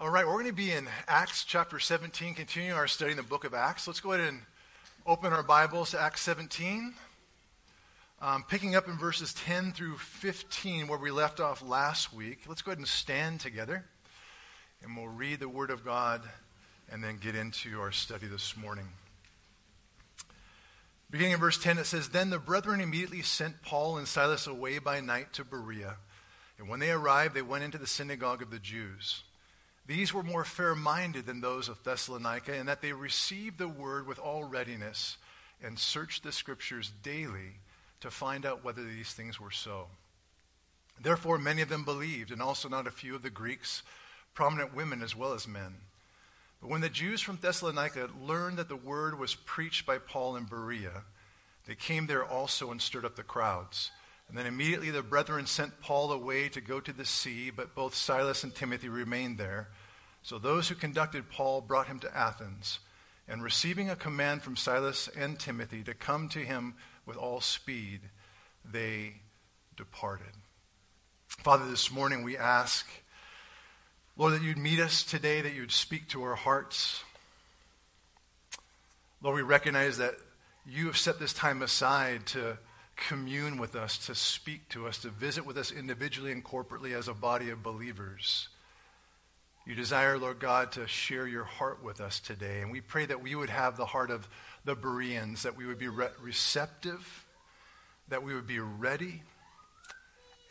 All right, we're going to be in Acts chapter 17, continuing our study in the book of Acts. Let's go ahead and open our Bibles to Acts 17. Um, picking up in verses 10 through 15, where we left off last week. Let's go ahead and stand together, and we'll read the Word of God and then get into our study this morning. Beginning in verse 10, it says Then the brethren immediately sent Paul and Silas away by night to Berea. And when they arrived, they went into the synagogue of the Jews. These were more fair minded than those of Thessalonica, in that they received the word with all readiness and searched the scriptures daily to find out whether these things were so. Therefore, many of them believed, and also not a few of the Greeks, prominent women as well as men. But when the Jews from Thessalonica learned that the word was preached by Paul in Berea, they came there also and stirred up the crowds. And then immediately the brethren sent Paul away to go to the sea, but both Silas and Timothy remained there. So those who conducted Paul brought him to Athens, and receiving a command from Silas and Timothy to come to him with all speed, they departed. Father, this morning we ask, Lord, that you'd meet us today, that you'd speak to our hearts. Lord, we recognize that you have set this time aside to commune with us, to speak to us, to visit with us individually and corporately as a body of believers. You desire, Lord God, to share your heart with us today. And we pray that we would have the heart of the Bereans, that we would be re- receptive, that we would be ready,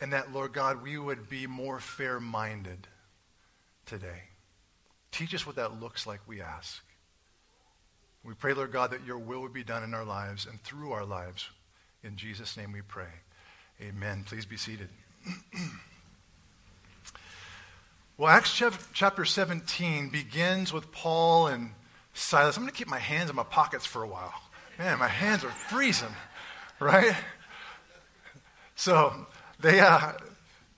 and that, Lord God, we would be more fair minded today. Teach us what that looks like, we ask. We pray, Lord God, that your will would be done in our lives and through our lives. In Jesus' name we pray. Amen. Please be seated. Well, Acts chapter 17 begins with Paul and Silas. I'm going to keep my hands in my pockets for a while. Man, my hands are freezing, right? So they, uh,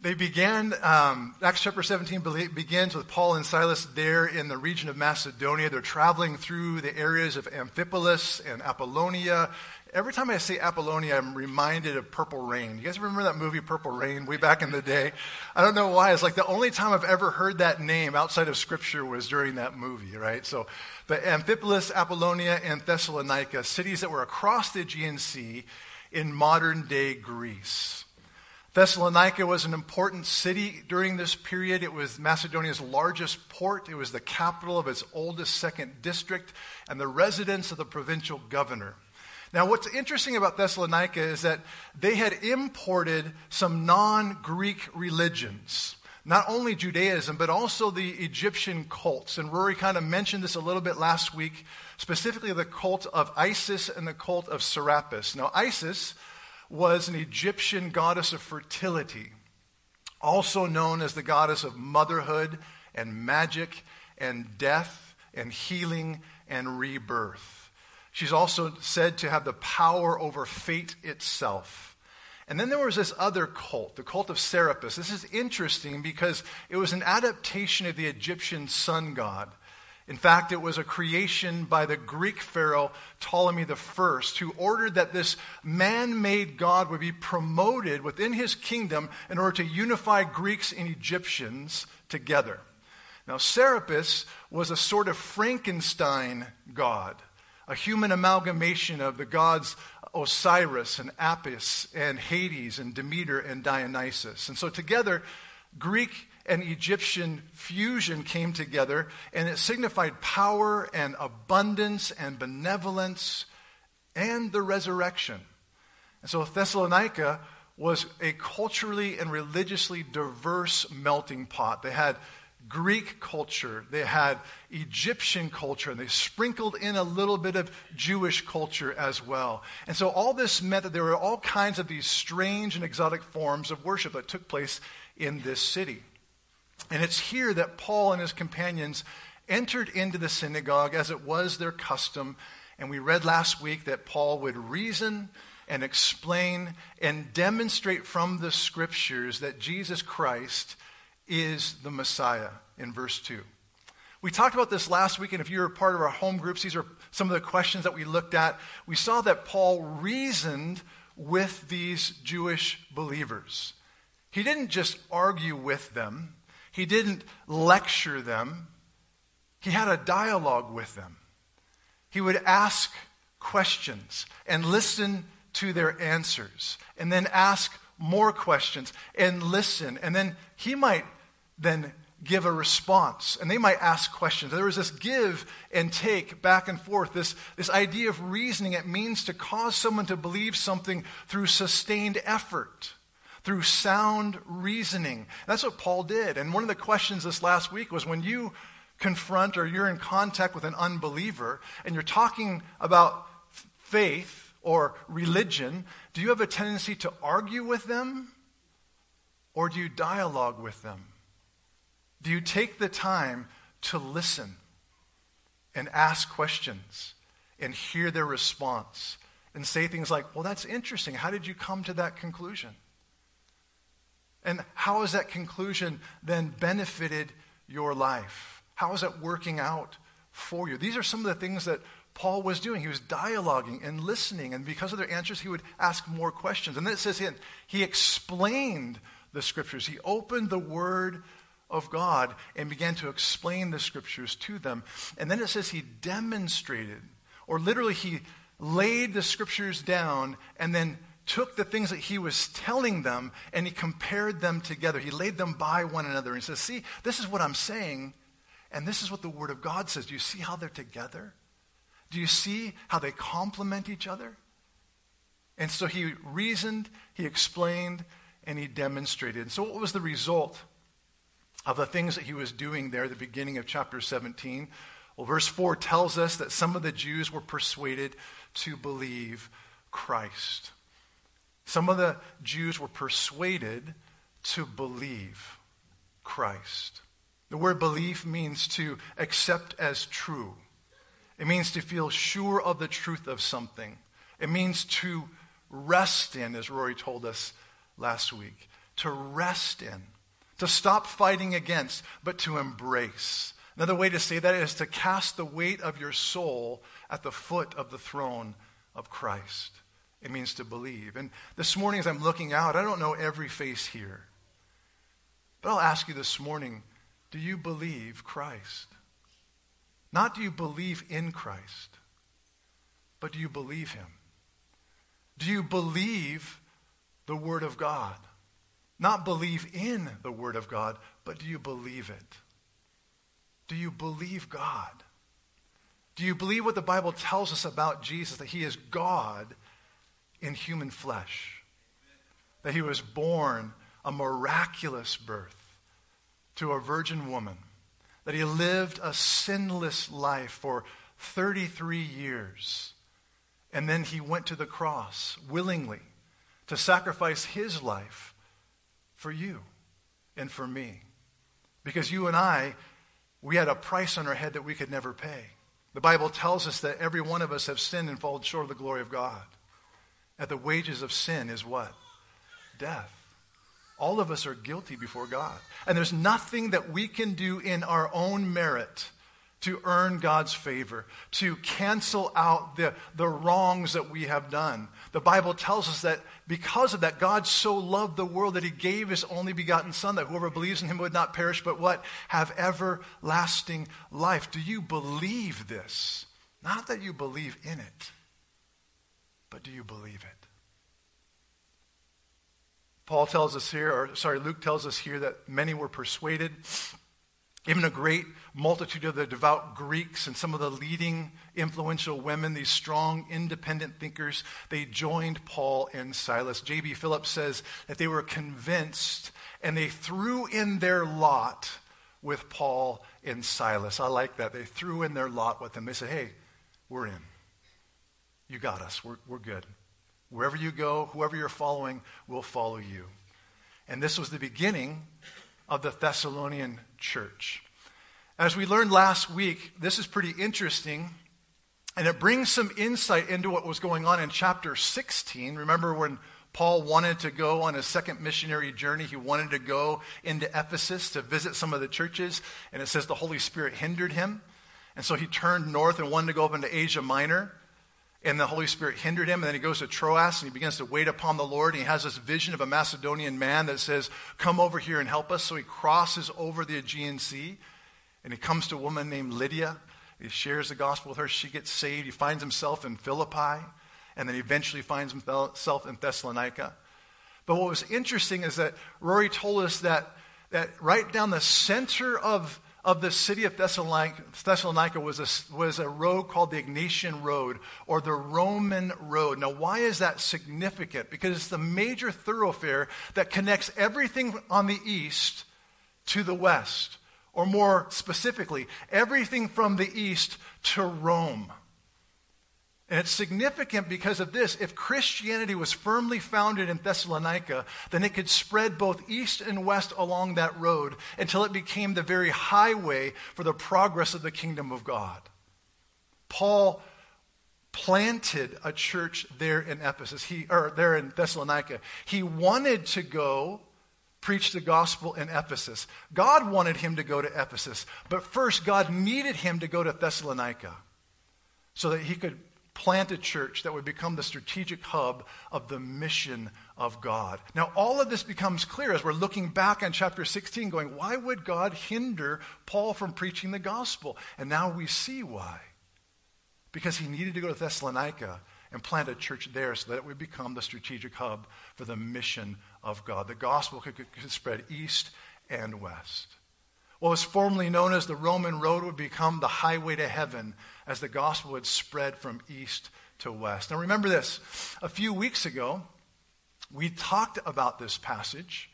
they began, um, Acts chapter 17 begins with Paul and Silas there in the region of Macedonia. They're traveling through the areas of Amphipolis and Apollonia Every time I say Apollonia, I'm reminded of Purple Rain. You guys remember that movie, Purple Rain, way back in the day? I don't know why. It's like the only time I've ever heard that name outside of Scripture was during that movie, right? So, but Amphipolis, Apollonia, and Thessalonica, cities that were across the Aegean Sea in modern day Greece. Thessalonica was an important city during this period. It was Macedonia's largest port. It was the capital of its oldest second district and the residence of the provincial governor. Now, what's interesting about Thessalonica is that they had imported some non Greek religions. Not only Judaism, but also the Egyptian cults. And Rory kind of mentioned this a little bit last week, specifically the cult of Isis and the cult of Serapis. Now, Isis was an Egyptian goddess of fertility, also known as the goddess of motherhood and magic and death and healing and rebirth. She's also said to have the power over fate itself. And then there was this other cult, the cult of Serapis. This is interesting because it was an adaptation of the Egyptian sun god. In fact, it was a creation by the Greek pharaoh Ptolemy I, who ordered that this man made God would be promoted within his kingdom in order to unify Greeks and Egyptians together. Now, Serapis was a sort of Frankenstein god a human amalgamation of the gods Osiris and Apis and Hades and Demeter and Dionysus. And so together, Greek and Egyptian fusion came together, and it signified power and abundance and benevolence and the resurrection. And so Thessalonica was a culturally and religiously diverse melting pot. They had Greek culture, they had Egyptian culture, and they sprinkled in a little bit of Jewish culture as well. And so all this meant that there were all kinds of these strange and exotic forms of worship that took place in this city. And it's here that Paul and his companions entered into the synagogue as it was their custom. And we read last week that Paul would reason and explain and demonstrate from the scriptures that Jesus Christ is the Messiah in verse 2. We talked about this last week, and if you were part of our home groups, these are some of the questions that we looked at. We saw that Paul reasoned with these Jewish believers. He didn't just argue with them, He didn't lecture them. He had a dialogue with them. He would ask questions and listen to their answers, and then ask more questions and listen. And then he might then give a response and they might ask questions. There was this give and take back and forth, this, this idea of reasoning. It means to cause someone to believe something through sustained effort, through sound reasoning. That's what Paul did. And one of the questions this last week was when you confront or you're in contact with an unbeliever and you're talking about faith or religion, do you have a tendency to argue with them or do you dialogue with them? Do you take the time to listen and ask questions and hear their response and say things like, Well, that's interesting. How did you come to that conclusion? And how has that conclusion then benefited your life? How is it working out for you? These are some of the things that Paul was doing. He was dialoguing and listening, and because of their answers, he would ask more questions. And then it says he, he explained the scriptures. He opened the word of God and began to explain the scriptures to them. And then it says he demonstrated, or literally he laid the scriptures down and then took the things that he was telling them and he compared them together. He laid them by one another and says, See, this is what I'm saying, and this is what the Word of God says. Do you see how they're together? Do you see how they complement each other? And so he reasoned, he explained, and he demonstrated. And So, what was the result of the things that he was doing there at the beginning of chapter 17. Well, verse 4 tells us that some of the Jews were persuaded to believe Christ. Some of the Jews were persuaded to believe Christ. The word belief means to accept as true. It means to feel sure of the truth of something. It means to rest in, as Rory told us last week, to rest in to stop fighting against, but to embrace. Another way to say that is to cast the weight of your soul at the foot of the throne of Christ. It means to believe. And this morning, as I'm looking out, I don't know every face here. But I'll ask you this morning do you believe Christ? Not do you believe in Christ, but do you believe him? Do you believe the Word of God? Not believe in the Word of God, but do you believe it? Do you believe God? Do you believe what the Bible tells us about Jesus, that he is God in human flesh? That he was born a miraculous birth to a virgin woman? That he lived a sinless life for 33 years? And then he went to the cross willingly to sacrifice his life for you and for me. Because you and I, we had a price on our head that we could never pay. The Bible tells us that every one of us have sinned and fallen short of the glory of God. That the wages of sin is what? Death. All of us are guilty before God. And there's nothing that we can do in our own merit to earn God's favor, to cancel out the, the wrongs that we have done. The Bible tells us that because of that, God so loved the world that he gave his only begotten Son, that whoever believes in him would not perish, but what? Have everlasting life. Do you believe this? Not that you believe in it, but do you believe it? Paul tells us here, or sorry, Luke tells us here that many were persuaded. Even a great multitude of the devout Greeks and some of the leading influential women, these strong, independent thinkers, they joined Paul and Silas. J.B. Phillips says that they were convinced and they threw in their lot with Paul and Silas. I like that. They threw in their lot with them. They said, hey, we're in. You got us. We're, we're good. Wherever you go, whoever you're following, we'll follow you. And this was the beginning of the Thessalonian church. As we learned last week, this is pretty interesting, and it brings some insight into what was going on in chapter 16. Remember when Paul wanted to go on a second missionary journey. He wanted to go into Ephesus to visit some of the churches, and it says the Holy Spirit hindered him. And so he turned north and wanted to go up into Asia Minor. And the Holy Spirit hindered him. And then he goes to Troas and he begins to wait upon the Lord. And he has this vision of a Macedonian man that says, Come over here and help us. So he crosses over the Aegean Sea and he comes to a woman named Lydia. He shares the gospel with her. She gets saved. He finds himself in Philippi and then he eventually finds himself in Thessalonica. But what was interesting is that Rory told us that, that right down the center of of the city of Thessalonica, Thessalonica was, a, was a road called the Egnatian Road or the Roman Road. Now, why is that significant? Because it's the major thoroughfare that connects everything on the east to the west, or more specifically, everything from the east to Rome. And it's significant because of this. If Christianity was firmly founded in Thessalonica, then it could spread both east and west along that road until it became the very highway for the progress of the kingdom of God. Paul planted a church there in Ephesus, he, or there in Thessalonica. He wanted to go preach the gospel in Ephesus. God wanted him to go to Ephesus, but first God needed him to go to Thessalonica so that he could plant a church that would become the strategic hub of the mission of God. Now, all of this becomes clear as we're looking back on chapter 16, going, why would God hinder Paul from preaching the gospel? And now we see why. Because he needed to go to Thessalonica and plant a church there so that it would become the strategic hub for the mission of God. The gospel could, could spread east and west. What was formerly known as the Roman road would become the highway to heaven as the gospel would spread from east to west. Now remember this. A few weeks ago, we talked about this passage,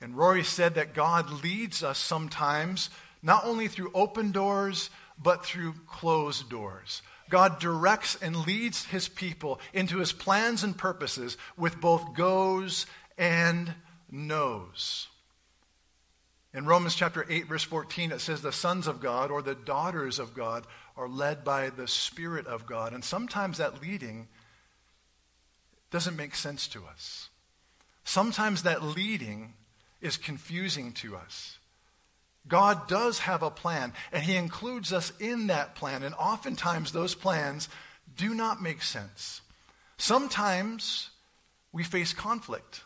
and Rory said that God leads us sometimes not only through open doors, but through closed doors. God directs and leads his people into his plans and purposes with both goes and no's. In Romans chapter 8, verse 14, it says, The sons of God or the daughters of God are led by the Spirit of God. And sometimes that leading doesn't make sense to us. Sometimes that leading is confusing to us. God does have a plan, and He includes us in that plan. And oftentimes, those plans do not make sense. Sometimes we face conflict.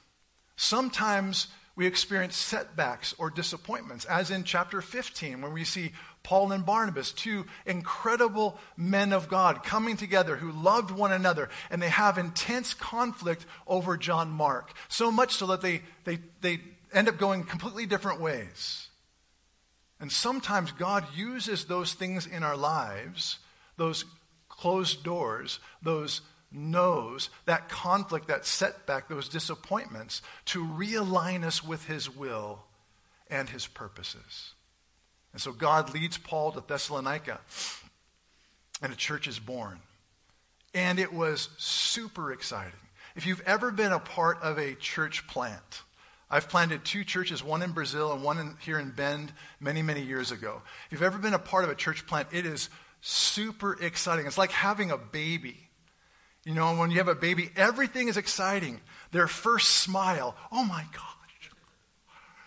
Sometimes we experience setbacks or disappointments, as in chapter 15, when we see Paul and Barnabas, two incredible men of God coming together who loved one another, and they have intense conflict over John Mark, so much so that they, they, they end up going completely different ways. And sometimes God uses those things in our lives, those closed doors, those no's that conflict, that setback, those disappointments to realign us with his will and his purposes. And so God leads Paul to Thessalonica, and a church is born. And it was super exciting. If you've ever been a part of a church plant, I've planted two churches, one in Brazil and one in, here in Bend many, many years ago. If you've ever been a part of a church plant, it is super exciting. It's like having a baby. You know, when you have a baby, everything is exciting. Their first smile, oh my gosh.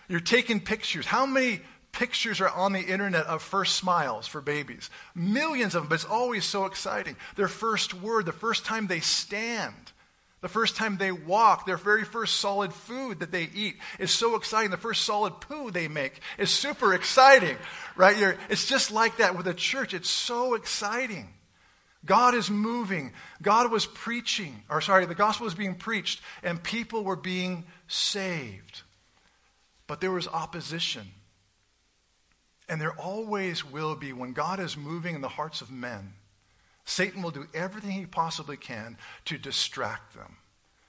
You're taking pictures. How many pictures are on the internet of first smiles for babies? Millions of them, but it's always so exciting. Their first word, the first time they stand, the first time they walk, their very first solid food that they eat is so exciting. The first solid poo they make is super exciting, right? You're, it's just like that with a church. It's so exciting. God is moving. God was preaching, or sorry, the gospel was being preached, and people were being saved. But there was opposition. And there always will be when God is moving in the hearts of men. Satan will do everything he possibly can to distract them,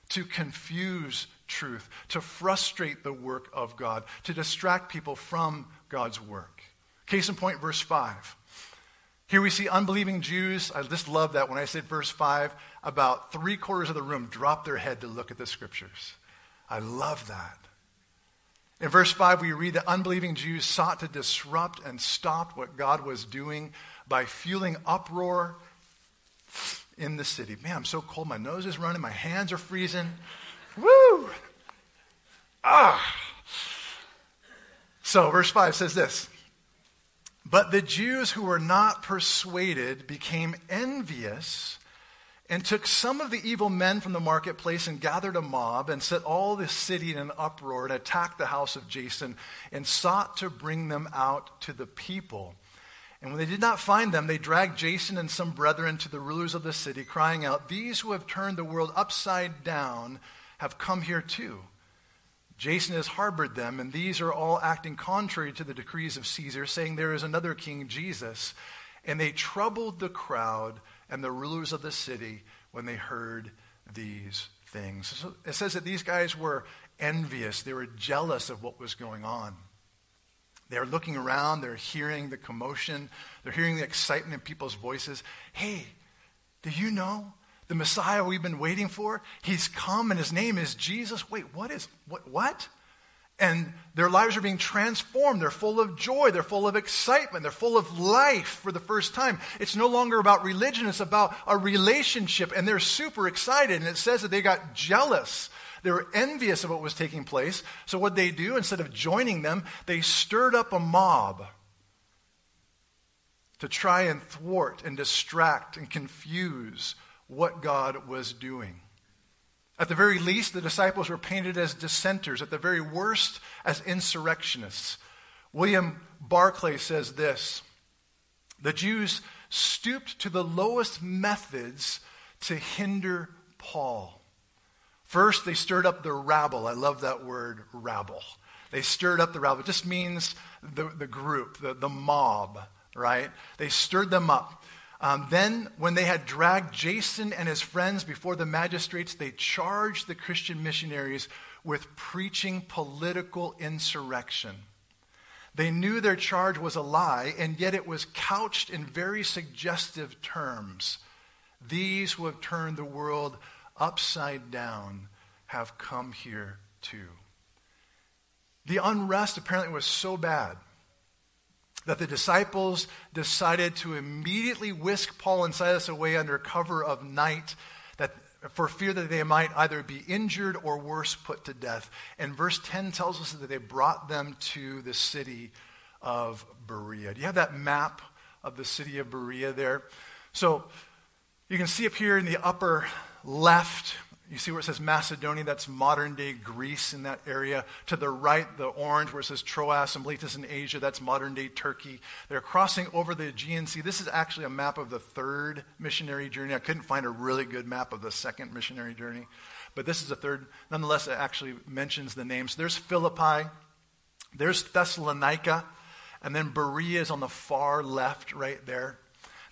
to confuse truth, to frustrate the work of God, to distract people from God's work. Case in point, verse 5. Here we see unbelieving Jews. I just love that when I said verse 5, about three quarters of the room dropped their head to look at the scriptures. I love that. In verse 5, we read that unbelieving Jews sought to disrupt and stop what God was doing by fueling uproar in the city. Man, I'm so cold. My nose is running. My hands are freezing. Woo! Ah! So, verse 5 says this but the Jews who were not persuaded became envious and took some of the evil men from the marketplace and gathered a mob and set all the city in an uproar and attacked the house of Jason and sought to bring them out to the people. And when they did not find them, they dragged Jason and some brethren to the rulers of the city, crying out, These who have turned the world upside down have come here too. Jason has harbored them, and these are all acting contrary to the decrees of Caesar, saying there is another king, Jesus. And they troubled the crowd and the rulers of the city when they heard these things. So it says that these guys were envious, they were jealous of what was going on. They're looking around, they're hearing the commotion, they're hearing the excitement in people's voices. Hey, do you know the Messiah we've been waiting for? He's come and his name is Jesus. Wait, what is what what? and their lives are being transformed. They're full of joy. They're full of excitement. They're full of life for the first time. It's no longer about religion, it's about a relationship, and they're super excited. And it says that they got jealous. They were envious of what was taking place. So, what they do, instead of joining them, they stirred up a mob to try and thwart and distract and confuse what God was doing. At the very least, the disciples were painted as dissenters, at the very worst, as insurrectionists. William Barclay says this The Jews stooped to the lowest methods to hinder Paul. First, they stirred up the rabble. I love that word, rabble. They stirred up the rabble. It just means the, the group, the, the mob, right? They stirred them up. Um, then, when they had dragged Jason and his friends before the magistrates, they charged the Christian missionaries with preaching political insurrection. They knew their charge was a lie, and yet it was couched in very suggestive terms. These who have turned the world upside down have come here too. The unrest apparently was so bad that the disciples decided to immediately whisk Paul and Silas away under cover of night that for fear that they might either be injured or worse put to death. And verse 10 tells us that they brought them to the city of Berea. Do you have that map of the city of Berea there? So you can see up here in the upper left you see where it says Macedonia, that's modern day Greece in that area. To the right, the orange where it says Troas and Miletus in Asia, that's modern day Turkey. They're crossing over the Aegean Sea. This is actually a map of the third missionary journey. I couldn't find a really good map of the second missionary journey, but this is the third. Nonetheless, it actually mentions the names. There's Philippi, there's Thessalonica, and then Berea is on the far left right there.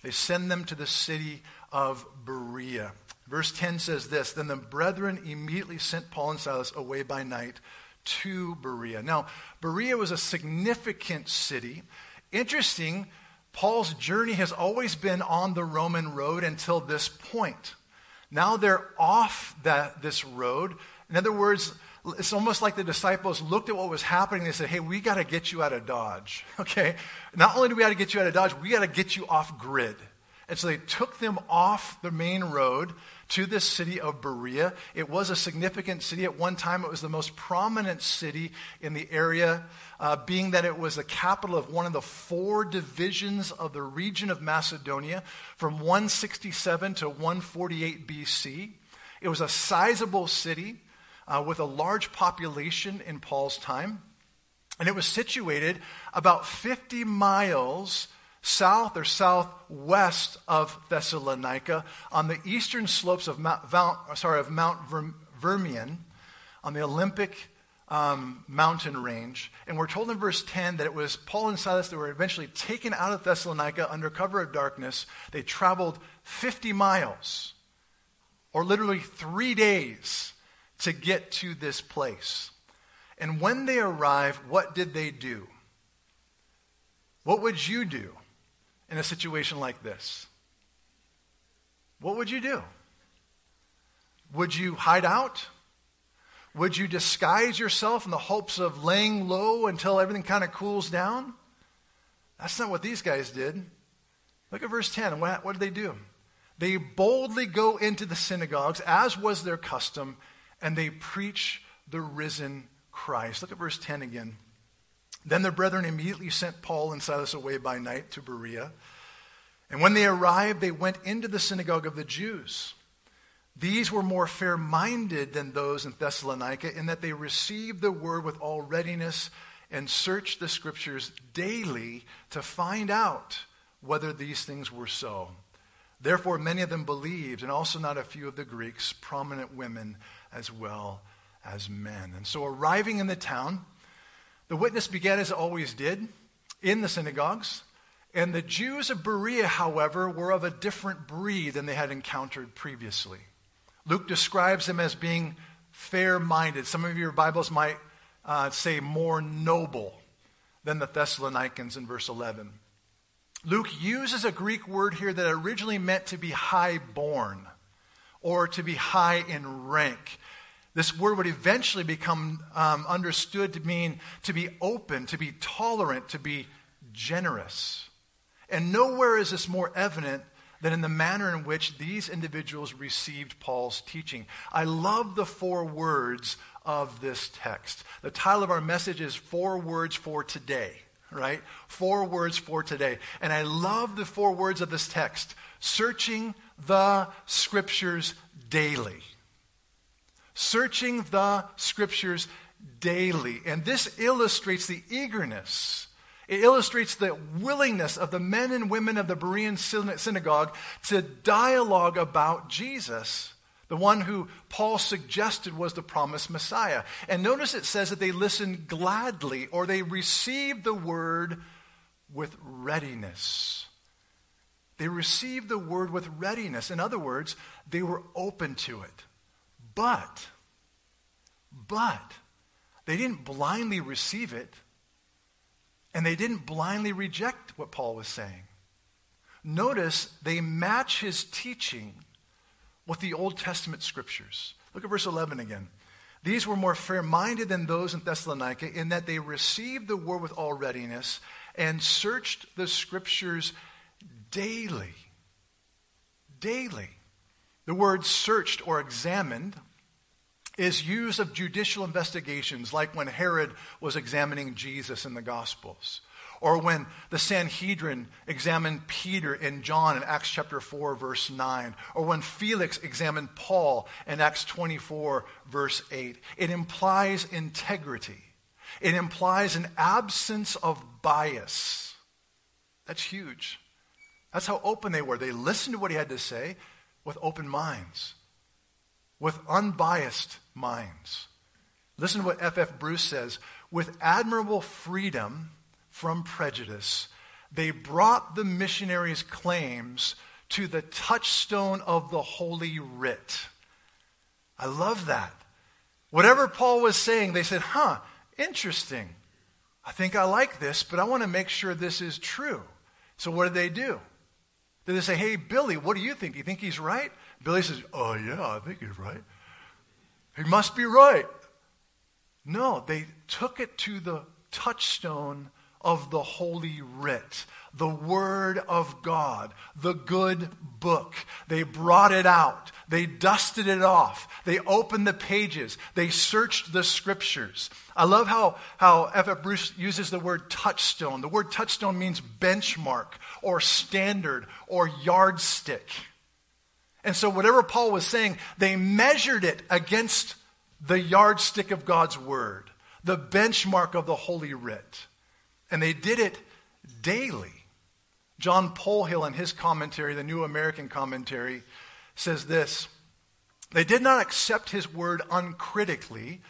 They send them to the city of Berea. Verse 10 says this Then the brethren immediately sent Paul and Silas away by night to Berea. Now, Berea was a significant city. Interesting, Paul's journey has always been on the Roman road until this point. Now they're off that, this road. In other words, it's almost like the disciples looked at what was happening. They said, Hey, we got to get you out of Dodge. Okay? Not only do we got to get you out of Dodge, we got to get you off grid. And so they took them off the main road to this city of Berea. It was a significant city. At one time, it was the most prominent city in the area, uh, being that it was the capital of one of the four divisions of the region of Macedonia from 167 to 148 BC. It was a sizable city uh, with a large population in Paul's time. And it was situated about 50 miles south or southwest of Thessalonica on the eastern slopes of Mount, sorry, of Mount Vermian on the Olympic um, mountain range. And we're told in verse 10 that it was Paul and Silas that were eventually taken out of Thessalonica under cover of darkness. They traveled 50 miles, or literally three days, to get to this place. And when they arrived, what did they do? What would you do? In a situation like this? What would you do? Would you hide out? Would you disguise yourself in the hopes of laying low until everything kind of cools down? That's not what these guys did. Look at verse 10. What, what did they do? They boldly go into the synagogues, as was their custom, and they preach the risen Christ. Look at verse 10 again. Then the brethren immediately sent Paul and Silas away by night to Berea. And when they arrived, they went into the synagogue of the Jews. These were more fair minded than those in Thessalonica in that they received the word with all readiness and searched the scriptures daily to find out whether these things were so. Therefore, many of them believed, and also not a few of the Greeks, prominent women as well as men. And so, arriving in the town, the witness began as it always did in the synagogues. And the Jews of Berea, however, were of a different breed than they had encountered previously. Luke describes them as being fair minded. Some of your Bibles might uh, say more noble than the Thessalonians in verse 11. Luke uses a Greek word here that originally meant to be high born or to be high in rank. This word would eventually become um, understood to mean to be open, to be tolerant, to be generous. And nowhere is this more evident than in the manner in which these individuals received Paul's teaching. I love the four words of this text. The title of our message is Four Words for Today, right? Four words for today. And I love the four words of this text searching the scriptures daily. Searching the scriptures daily. And this illustrates the eagerness it illustrates the willingness of the men and women of the Berean synagogue to dialogue about Jesus, the one who Paul suggested was the promised Messiah. And notice it says that they listened gladly or they received the word with readiness. They received the word with readiness. In other words, they were open to it. But, but, they didn't blindly receive it. And they didn't blindly reject what Paul was saying. Notice they match his teaching with the Old Testament scriptures. Look at verse 11 again. These were more fair minded than those in Thessalonica in that they received the word with all readiness and searched the scriptures daily. Daily. The word searched or examined is use of judicial investigations, like when Herod was examining Jesus in the Gospels, or when the Sanhedrin examined Peter and John in Acts chapter 4, verse 9, or when Felix examined Paul in Acts 24, verse 8. It implies integrity, it implies an absence of bias. That's huge. That's how open they were. They listened to what he had to say with open minds with unbiased minds. Listen to what F.F. Bruce says. With admirable freedom from prejudice, they brought the missionaries' claims to the touchstone of the Holy Writ. I love that. Whatever Paul was saying, they said, huh, interesting. I think I like this, but I want to make sure this is true. So what did they do? Did they say, hey, Billy, what do you think? Do you think he's right? Billy says, Oh, yeah, I think he's right. He must be right. No, they took it to the touchstone of the Holy Writ, the Word of God, the good book. They brought it out. They dusted it off. They opened the pages. They searched the scriptures. I love how, how F. Bruce uses the word touchstone. The word touchstone means benchmark or standard or yardstick. And so, whatever Paul was saying, they measured it against the yardstick of God's word, the benchmark of the Holy Writ. And they did it daily. John Polhill, in his commentary, the New American Commentary, says this They did not accept his word uncritically,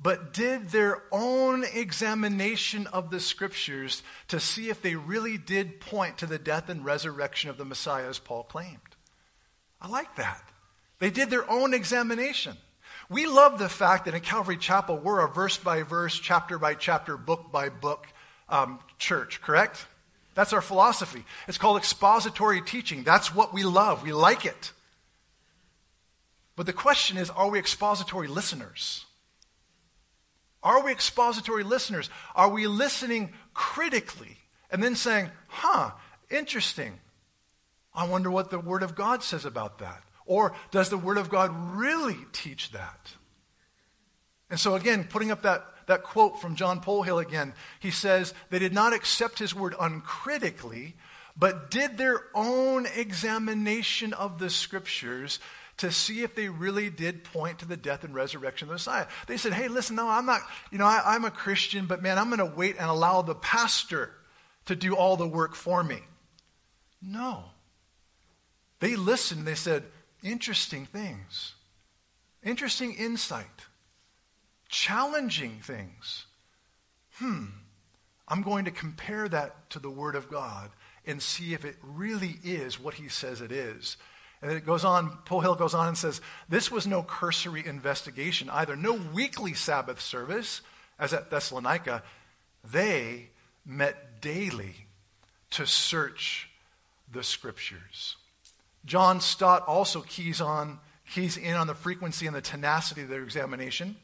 but did their own examination of the scriptures to see if they really did point to the death and resurrection of the Messiah as Paul claimed. I like that. They did their own examination. We love the fact that in Calvary Chapel, we're a verse by verse, chapter by chapter, book by book um, church, correct? That's our philosophy. It's called expository teaching. That's what we love. We like it. But the question is are we expository listeners? Are we expository listeners? Are we listening critically and then saying, huh, interesting. I wonder what the Word of God says about that. Or does the Word of God really teach that? And so, again, putting up that, that quote from John Polhill again, he says, They did not accept his word uncritically, but did their own examination of the Scriptures to see if they really did point to the death and resurrection of the Messiah. They said, hey, listen, no, I'm not, you know, I, I'm a Christian, but man, I'm going to wait and allow the pastor to do all the work for me. No. They listened. They said, interesting things, interesting insight, challenging things. Hmm, I'm going to compare that to the Word of God and see if it really is what he says it is. And it goes on, Polhill goes on and says, This was no cursory investigation either, no weekly Sabbath service, as at Thessalonica. They met daily to search the scriptures. John Stott also keys on, keys in on the frequency and the tenacity of their examination.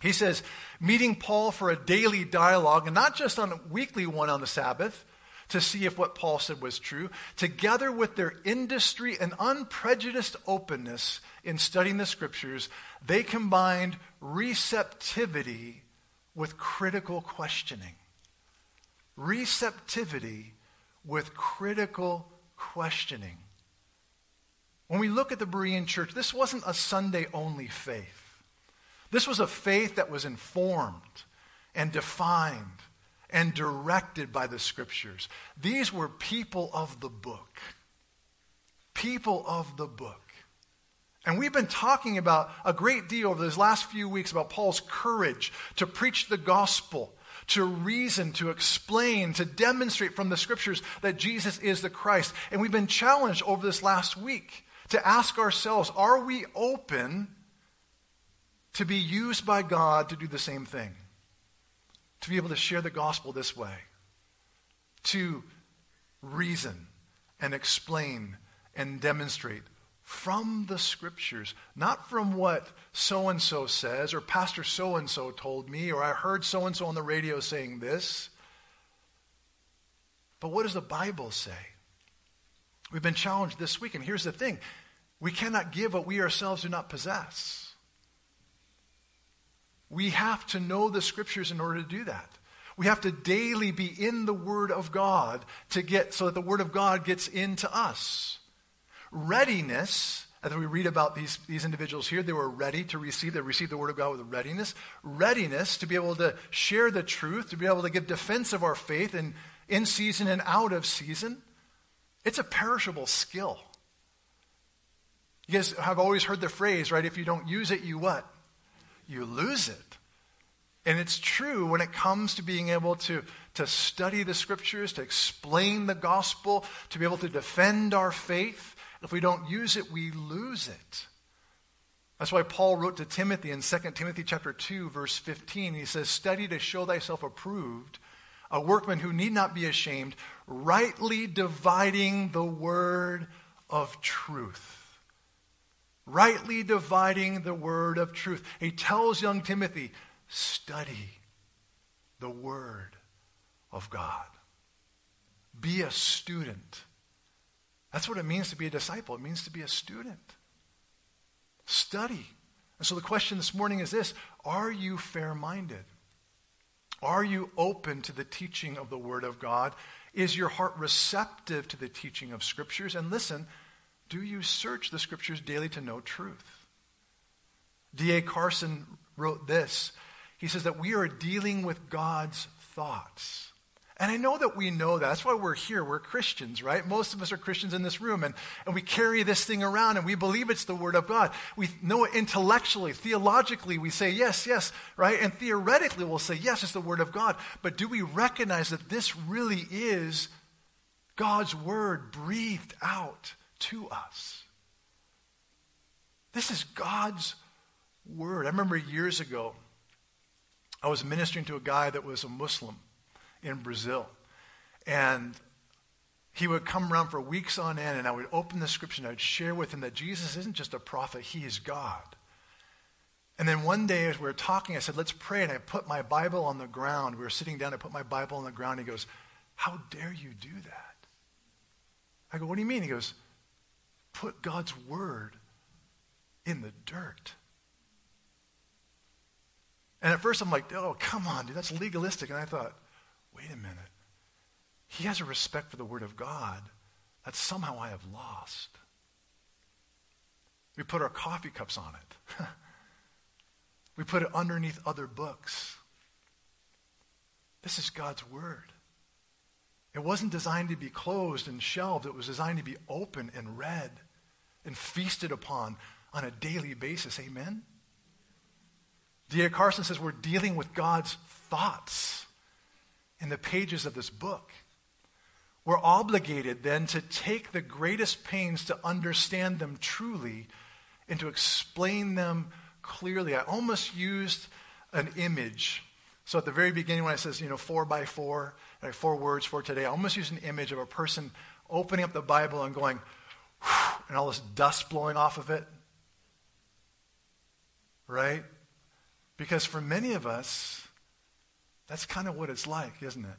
He says, meeting Paul for a daily dialogue, and not just on a weekly one on the Sabbath, to see if what Paul said was true, together with their industry and unprejudiced openness in studying the scriptures, they combined receptivity with critical questioning. Receptivity with critical questioning. When we look at the Berean church, this wasn't a Sunday only faith. This was a faith that was informed and defined and directed by the scriptures. These were people of the book. People of the book. And we've been talking about a great deal over these last few weeks about Paul's courage to preach the gospel, to reason, to explain, to demonstrate from the scriptures that Jesus is the Christ. And we've been challenged over this last week to ask ourselves are we open to be used by God to do the same thing? to be able to share the gospel this way, to reason and explain and demonstrate from the scriptures, not from what so and so says or Pastor so and so told me or I heard so and so on the radio saying this. But what does the Bible say? We've been challenged this week, and here's the thing we cannot give what we ourselves do not possess. We have to know the scriptures in order to do that. We have to daily be in the Word of God to get so that the Word of God gets into us. Readiness, as we read about these, these individuals here, they were ready to receive, they received the Word of God with readiness. Readiness to be able to share the truth, to be able to give defense of our faith in, in season and out of season. It's a perishable skill. You guys have always heard the phrase, right? If you don't use it, you what? you lose it. And it's true when it comes to being able to, to study the scriptures, to explain the gospel, to be able to defend our faith. If we don't use it, we lose it. That's why Paul wrote to Timothy in 2 Timothy chapter 2, verse 15. He says, Study to show thyself approved, a workman who need not be ashamed, rightly dividing the word of truth rightly dividing the word of truth. He tells young Timothy, study the word of God. Be a student. That's what it means to be a disciple. It means to be a student. Study. And so the question this morning is this Are you fair minded? Are you open to the teaching of the Word of God? Is your heart receptive to the teaching of Scriptures? And listen, do you search the scriptures daily to know truth? D.A. Carson wrote this. He says that we are dealing with God's thoughts. And I know that we know that. That's why we're here. We're Christians, right? Most of us are Christians in this room, and, and we carry this thing around and we believe it's the Word of God. We know it intellectually, theologically, we say yes, yes, right? And theoretically, we'll say yes, it's the Word of God. But do we recognize that this really is God's Word breathed out to us. This is God's word. I remember years ago, I was ministering to a guy that was a Muslim in Brazil. And he would come around for weeks on end, and I would open the scripture and I would share with him that Jesus isn't just a prophet, he is God. And then one day, as we were talking, I said, Let's pray. And I put my Bible on the ground. We were sitting down, I put my Bible on the ground. He goes, How dare you do that? I go, What do you mean? He goes, put God's word in the dirt. And at first I'm like, oh, come on, dude, that's legalistic. And I thought, wait a minute. He has a respect for the word of God that somehow I have lost. We put our coffee cups on it. we put it underneath other books. This is God's Word. It wasn't designed to be closed and shelved. It was designed to be open and read and feasted upon on a daily basis. Amen? D.A. Carson says we're dealing with God's thoughts in the pages of this book. We're obligated then to take the greatest pains to understand them truly and to explain them clearly. I almost used an image. So at the very beginning, when I says, you know, four by four, like four words for today, I almost used an image of a person opening up the Bible and going, and all this dust blowing off of it. Right? Because for many of us, that's kind of what it's like, isn't it?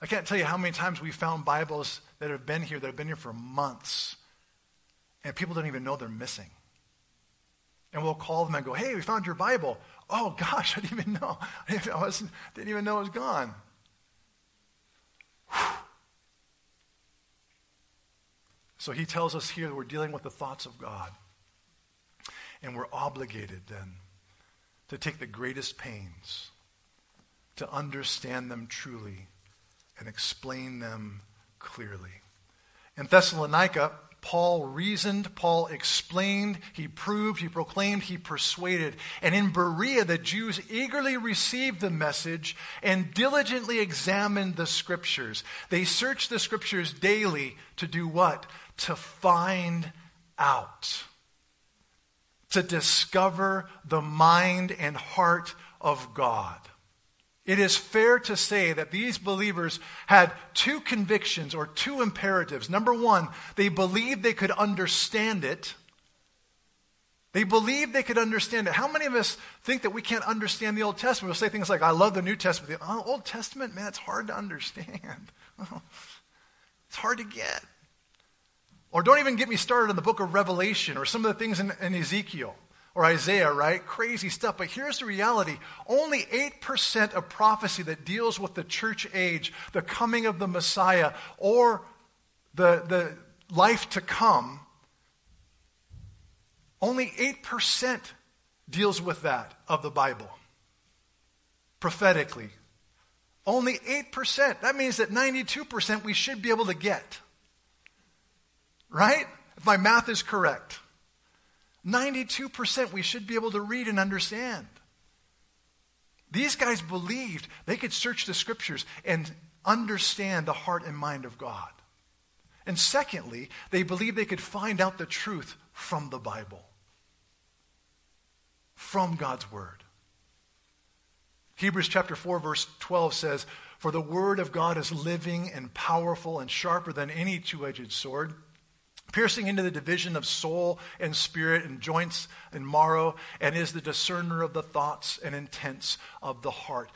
I can't tell you how many times we found Bibles that have been here, that have been here for months, and people don't even know they're missing. And we'll call them and go, hey, we found your Bible. Oh, gosh, I didn't even know. I didn't, I didn't even know it was gone. So he tells us here that we're dealing with the thoughts of God. And we're obligated then to take the greatest pains to understand them truly and explain them clearly. In Thessalonica, Paul reasoned, Paul explained, he proved, he proclaimed, he persuaded. And in Berea, the Jews eagerly received the message and diligently examined the scriptures. They searched the scriptures daily to do what? To find out, to discover the mind and heart of God. It is fair to say that these believers had two convictions or two imperatives. Number one, they believed they could understand it. They believed they could understand it. How many of us think that we can't understand the Old Testament? We'll say things like, I love the New Testament. The oh, Old Testament, man, it's hard to understand. it's hard to get. Or don't even get me started on the book of Revelation or some of the things in, in Ezekiel or Isaiah, right? Crazy stuff. But here's the reality only 8% of prophecy that deals with the church age, the coming of the Messiah, or the, the life to come, only 8% deals with that of the Bible prophetically. Only 8%. That means that 92% we should be able to get. Right? If my math is correct. 92% we should be able to read and understand. These guys believed they could search the scriptures and understand the heart and mind of God. And secondly, they believed they could find out the truth from the Bible, from God's Word. Hebrews chapter 4, verse 12 says, For the Word of God is living and powerful and sharper than any two edged sword piercing into the division of soul and spirit and joints and marrow, and is the discerner of the thoughts and intents of the heart.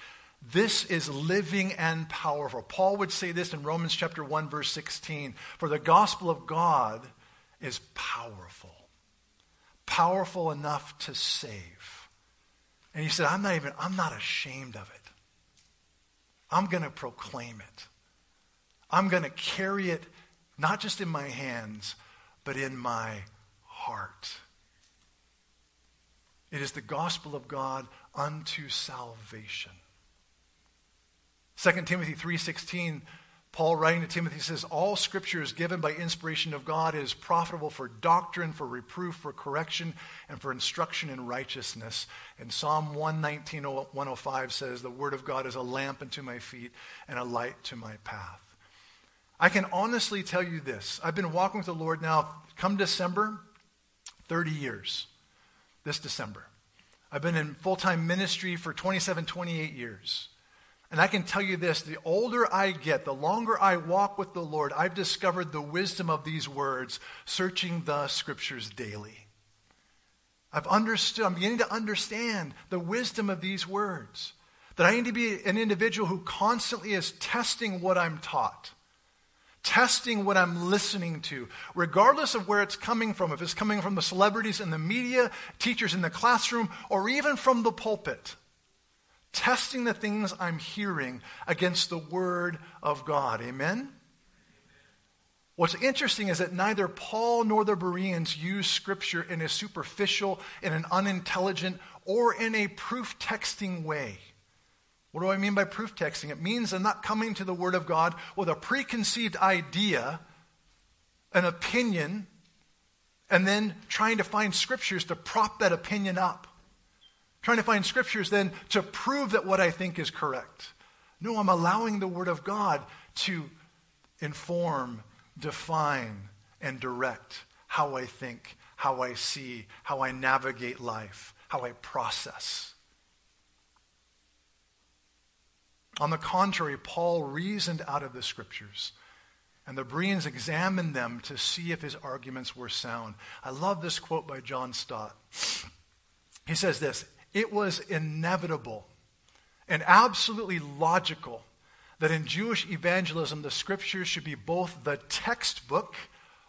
This is living and powerful. Paul would say this in Romans chapter 1 verse 16, for the gospel of God is powerful. Powerful enough to save. And he said, I'm not even I'm not ashamed of it. I'm going to proclaim it. I'm going to carry it not just in my hands, but in my heart. It is the gospel of God unto salvation. 2 Timothy 3:16 Paul writing to Timothy says all scripture is given by inspiration of God is profitable for doctrine for reproof for correction and for instruction in righteousness. And Psalm 119 105 says the word of God is a lamp unto my feet and a light to my path. I can honestly tell you this. I've been walking with the Lord now, come December, 30 years. This December. I've been in full time ministry for 27, 28 years. And I can tell you this the older I get, the longer I walk with the Lord, I've discovered the wisdom of these words, searching the scriptures daily. I've understood, I'm beginning to understand the wisdom of these words. That I need to be an individual who constantly is testing what I'm taught testing what I'm listening to, regardless of where it's coming from, if it's coming from the celebrities in the media, teachers in the classroom, or even from the pulpit. Testing the things I'm hearing against the Word of God. Amen? What's interesting is that neither Paul nor the Bereans use Scripture in a superficial, in an unintelligent, or in a proof texting way. What do I mean by proof texting? It means I'm not coming to the Word of God with a preconceived idea, an opinion, and then trying to find scriptures to prop that opinion up. Trying to find scriptures then to prove that what I think is correct. No, I'm allowing the Word of God to inform, define, and direct how I think, how I see, how I navigate life, how I process. On the contrary, Paul reasoned out of the scriptures, and the Bereans examined them to see if his arguments were sound. I love this quote by John Stott. He says this It was inevitable and absolutely logical that in Jewish evangelism the scriptures should be both the textbook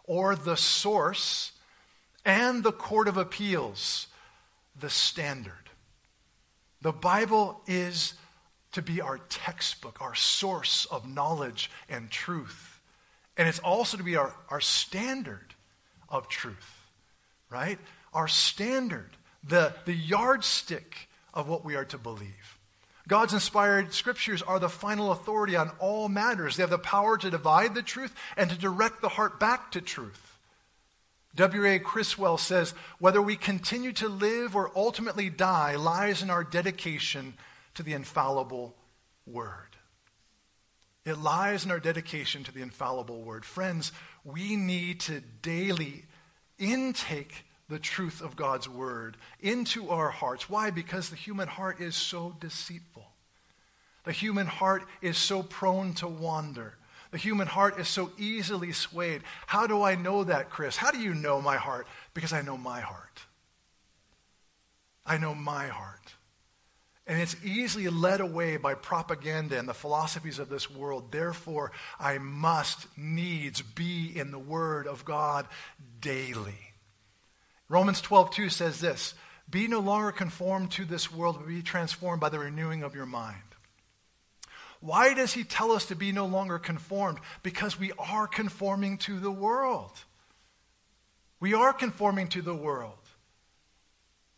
or the source and the court of appeals, the standard. The Bible is to be our textbook, our source of knowledge and truth. And it's also to be our, our standard of truth, right? Our standard, the, the yardstick of what we are to believe. God's inspired scriptures are the final authority on all matters. They have the power to divide the truth and to direct the heart back to truth. W.A. Criswell says, whether we continue to live or ultimately die lies in our dedication to the infallible word. It lies in our dedication to the infallible word. Friends, we need to daily intake the truth of God's word into our hearts. Why? Because the human heart is so deceitful. The human heart is so prone to wander. The human heart is so easily swayed. How do I know that, Chris? How do you know my heart? Because I know my heart. I know my heart. And it's easily led away by propaganda and the philosophies of this world. Therefore, I must needs be in the Word of God daily. Romans 12, 2 says this Be no longer conformed to this world, but be transformed by the renewing of your mind. Why does he tell us to be no longer conformed? Because we are conforming to the world. We are conforming to the world.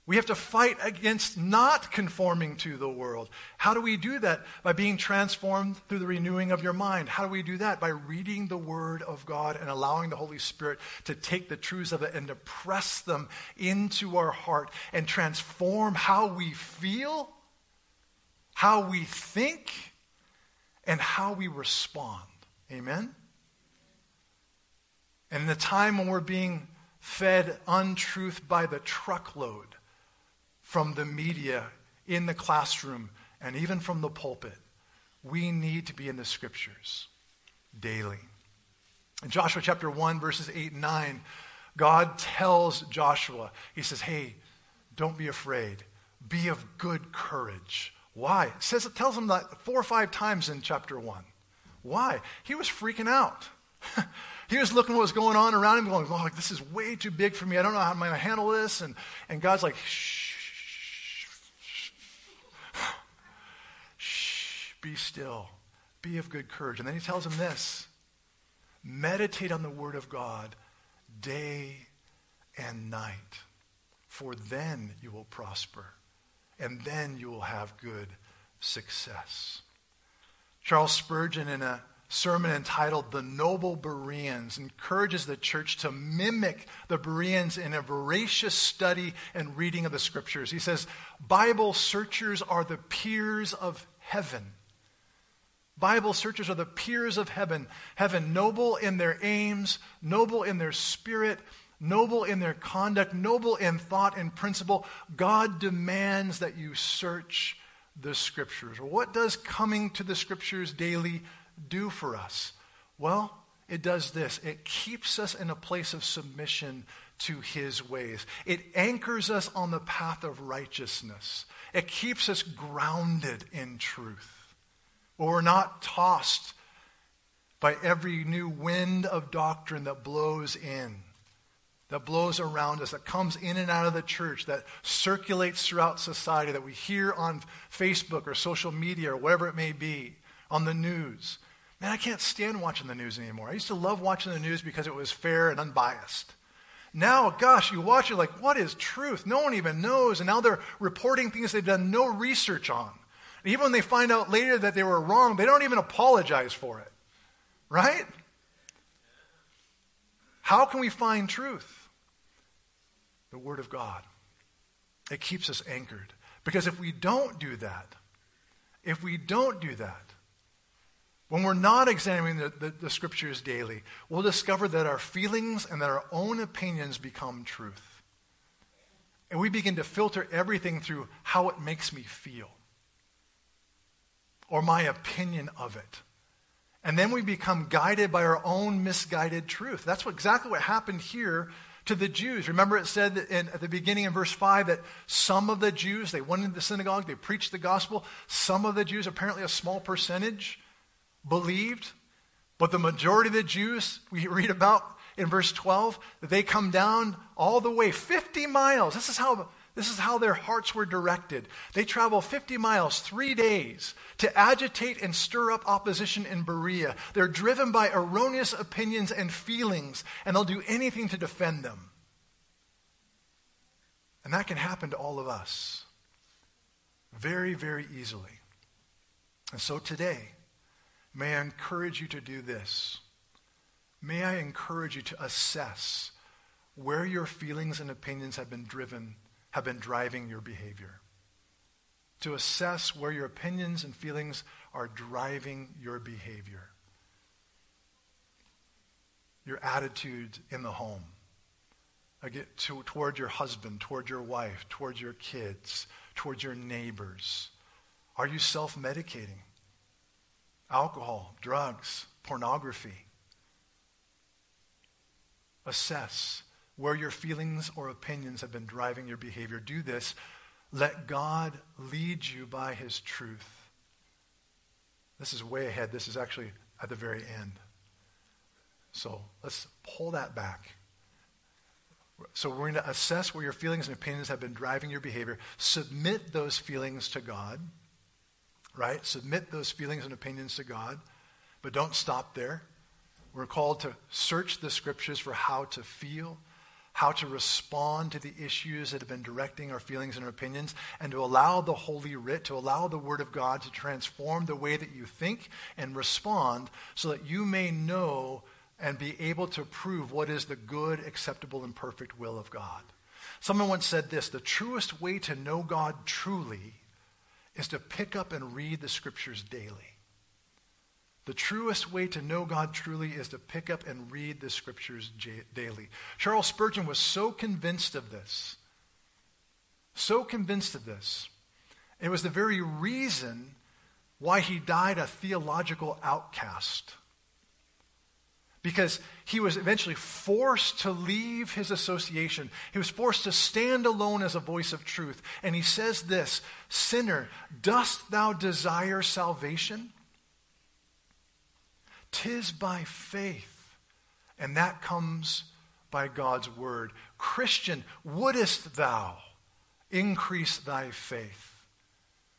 We have to fight against not conforming to the world. How do we do that? By being transformed through the renewing of your mind. How do we do that? By reading the Word of God and allowing the Holy Spirit to take the truths of it and to press them into our heart and transform how we feel, how we think, and how we respond. Amen? And in the time when we're being fed untruth by the truckload, from the media, in the classroom, and even from the pulpit. We need to be in the scriptures daily. In Joshua chapter 1, verses 8 and 9, God tells Joshua, He says, Hey, don't be afraid. Be of good courage. Why? It says it tells him that four or five times in chapter 1. Why? He was freaking out. he was looking what was going on around him, going, oh, this is way too big for me. I don't know how I'm going to handle this. And, and God's like, shh, Be still. Be of good courage. And then he tells him this meditate on the word of God day and night, for then you will prosper, and then you will have good success. Charles Spurgeon, in a sermon entitled The Noble Bereans, encourages the church to mimic the Bereans in a voracious study and reading of the scriptures. He says, Bible searchers are the peers of heaven Bible searchers are the peers of heaven, heaven, noble in their aims, noble in their spirit, noble in their conduct, noble in thought and principle. God demands that you search the scriptures. What does coming to the scriptures daily do for us? Well, it does this it keeps us in a place of submission to his ways, it anchors us on the path of righteousness, it keeps us grounded in truth where we're not tossed by every new wind of doctrine that blows in, that blows around us, that comes in and out of the church, that circulates throughout society, that we hear on Facebook or social media or whatever it may be, on the news. Man, I can't stand watching the news anymore. I used to love watching the news because it was fair and unbiased. Now, gosh, you watch it like, what is truth? No one even knows. And now they're reporting things they've done no research on. And even when they find out later that they were wrong, they don't even apologize for it. Right? How can we find truth? The Word of God. It keeps us anchored. Because if we don't do that, if we don't do that, when we're not examining the, the, the, scriptures daily, we'll discover that our feelings and that our own opinions become truth. And we begin to filter everything through how it makes me feel or my opinion of it. And then we become guided by our own misguided truth. That's what, exactly what happened here to the Jews. Remember, it said in, at the beginning in verse 5 that some of the Jews, they went into the synagogue, they preached the gospel. Some of the Jews, apparently a small percentage, believed, but the majority of the Jews we read about in verse 12 that they come down all the way 50 miles. This is how this is how their hearts were directed. They travel 50 miles, 3 days to agitate and stir up opposition in Berea. They're driven by erroneous opinions and feelings and they'll do anything to defend them. And that can happen to all of us very very easily. And so today May I encourage you to do this. May I encourage you to assess where your feelings and opinions have been driven, have been driving your behavior. To assess where your opinions and feelings are driving your behavior. Your attitude in the home. Again, to, toward your husband, toward your wife, toward your kids, toward your neighbors. Are you self medicating? alcohol, drugs, pornography. Assess where your feelings or opinions have been driving your behavior. Do this. Let God lead you by his truth. This is way ahead. This is actually at the very end. So let's pull that back. So we're going to assess where your feelings and opinions have been driving your behavior. Submit those feelings to God right? Submit those feelings and opinions to God, but don't stop there. We're called to search the scriptures for how to feel, how to respond to the issues that have been directing our feelings and our opinions, and to allow the Holy Writ, to allow the Word of God to transform the way that you think and respond so that you may know and be able to prove what is the good, acceptable, and perfect will of God. Someone once said this the truest way to know God truly is to pick up and read the scriptures daily. The truest way to know God truly is to pick up and read the scriptures daily. Charles Spurgeon was so convinced of this, so convinced of this. It was the very reason why he died a theological outcast because he was eventually forced to leave his association. He was forced to stand alone as a voice of truth. And he says this Sinner, dost thou desire salvation? Tis by faith, and that comes by God's word. Christian, wouldest thou increase thy faith?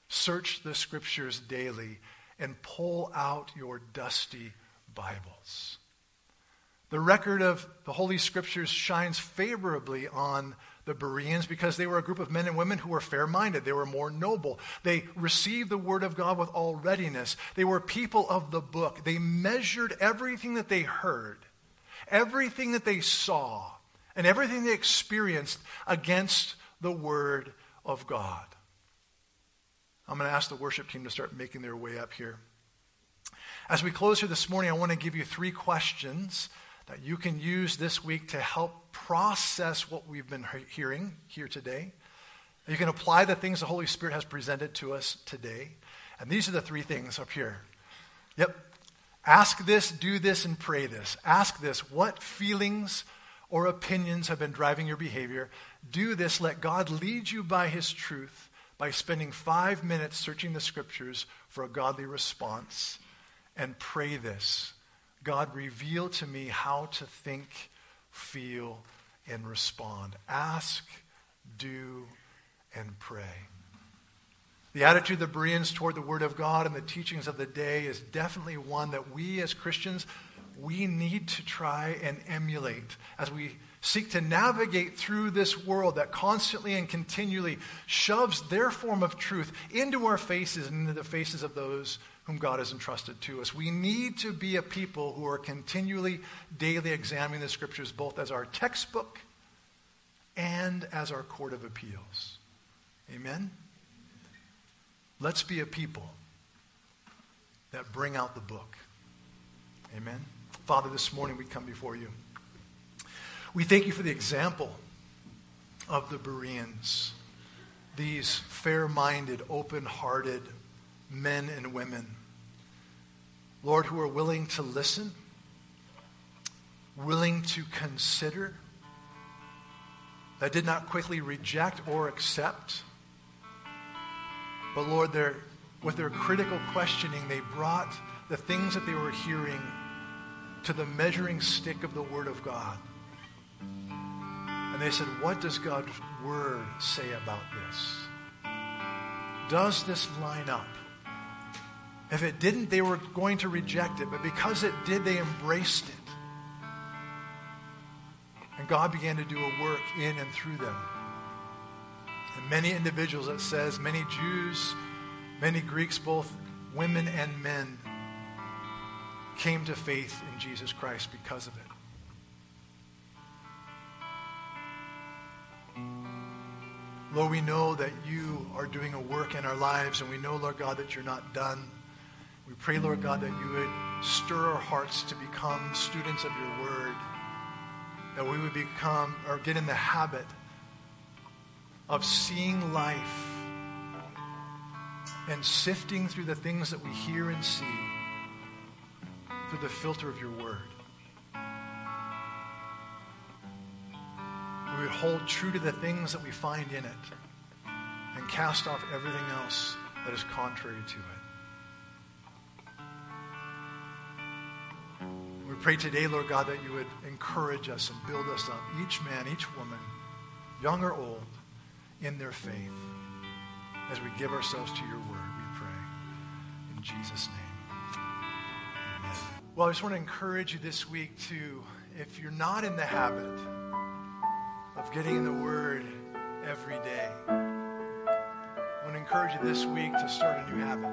Search the scriptures daily and pull out your dusty Bibles. The record of the Holy Scriptures shines favorably on the Bereans because they were a group of men and women who were fair minded. They were more noble. They received the Word of God with all readiness. They were people of the book. They measured everything that they heard, everything that they saw, and everything they experienced against the Word of God. I'm going to ask the worship team to start making their way up here. As we close here this morning, I want to give you three questions that you can use this week to help process what we've been hearing here today. You can apply the things the Holy Spirit has presented to us today. And these are the three things up here. Yep. Ask this, do this, and pray this. Ask this what feelings or opinions have been driving your behavior? Do this. Let God lead you by His truth by spending five minutes searching the scriptures for a godly response. And pray this God, reveal to me how to think, feel, and respond. Ask, do, and pray. The attitude of the Bereans toward the Word of God and the teachings of the day is definitely one that we as Christians, we need to try and emulate as we seek to navigate through this world that constantly and continually shoves their form of truth into our faces and into the faces of those whom God has entrusted to us. We need to be a people who are continually, daily examining the scriptures both as our textbook and as our court of appeals. Amen? Let's be a people that bring out the book. Amen? Father, this morning we come before you. We thank you for the example of the Bereans, these fair minded, open hearted men and women, Lord, who are willing to listen, willing to consider, that did not quickly reject or accept. But Lord, their, with their critical questioning, they brought the things that they were hearing to the measuring stick of the Word of God. And they said, What does God's Word say about this? Does this line up? If it didn't, they were going to reject it. But because it did, they embraced it. And God began to do a work in and through them. And many individuals, it says, many Jews, many Greeks, both women and men, came to faith in Jesus Christ because of it. Lord, we know that you are doing a work in our lives, and we know, Lord God, that you're not done. We pray, Lord God, that you would stir our hearts to become students of your word, that we would become or get in the habit of seeing life and sifting through the things that we hear and see through the filter of your word. We would hold true to the things that we find in it and cast off everything else that is contrary to it. Pray today, Lord God, that you would encourage us and build us up, each man, each woman, young or old, in their faith as we give ourselves to your word, we pray. In Jesus' name. Amen. Well, I just want to encourage you this week to, if you're not in the habit of getting in the word every day, I want to encourage you this week to start a new habit,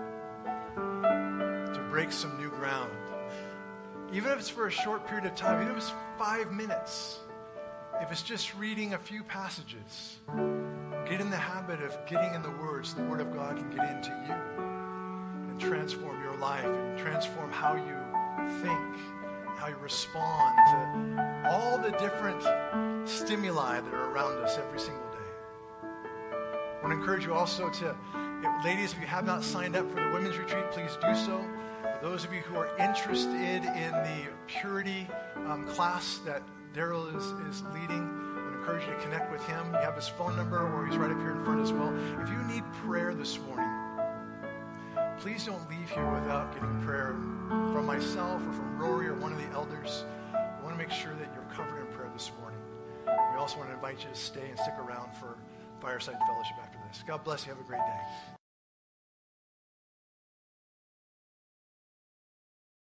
to break some new ground. Even if it's for a short period of time, even if it's five minutes, if it's just reading a few passages, get in the habit of getting in the words the Word of God can get into you and transform your life and transform how you think, how you respond to all the different stimuli that are around us every single day. I want to encourage you also to, ladies, if you have not signed up for the women's retreat, please do so. Those of you who are interested in the purity um, class that Daryl is, is leading, I encourage you to connect with him. You have his phone number, or he's right up here in front as well. If you need prayer this morning, please don't leave here without getting prayer from myself or from Rory or one of the elders. I want to make sure that you're covered in prayer this morning. We also want to invite you to stay and stick around for fireside fellowship after this. God bless you. Have a great day.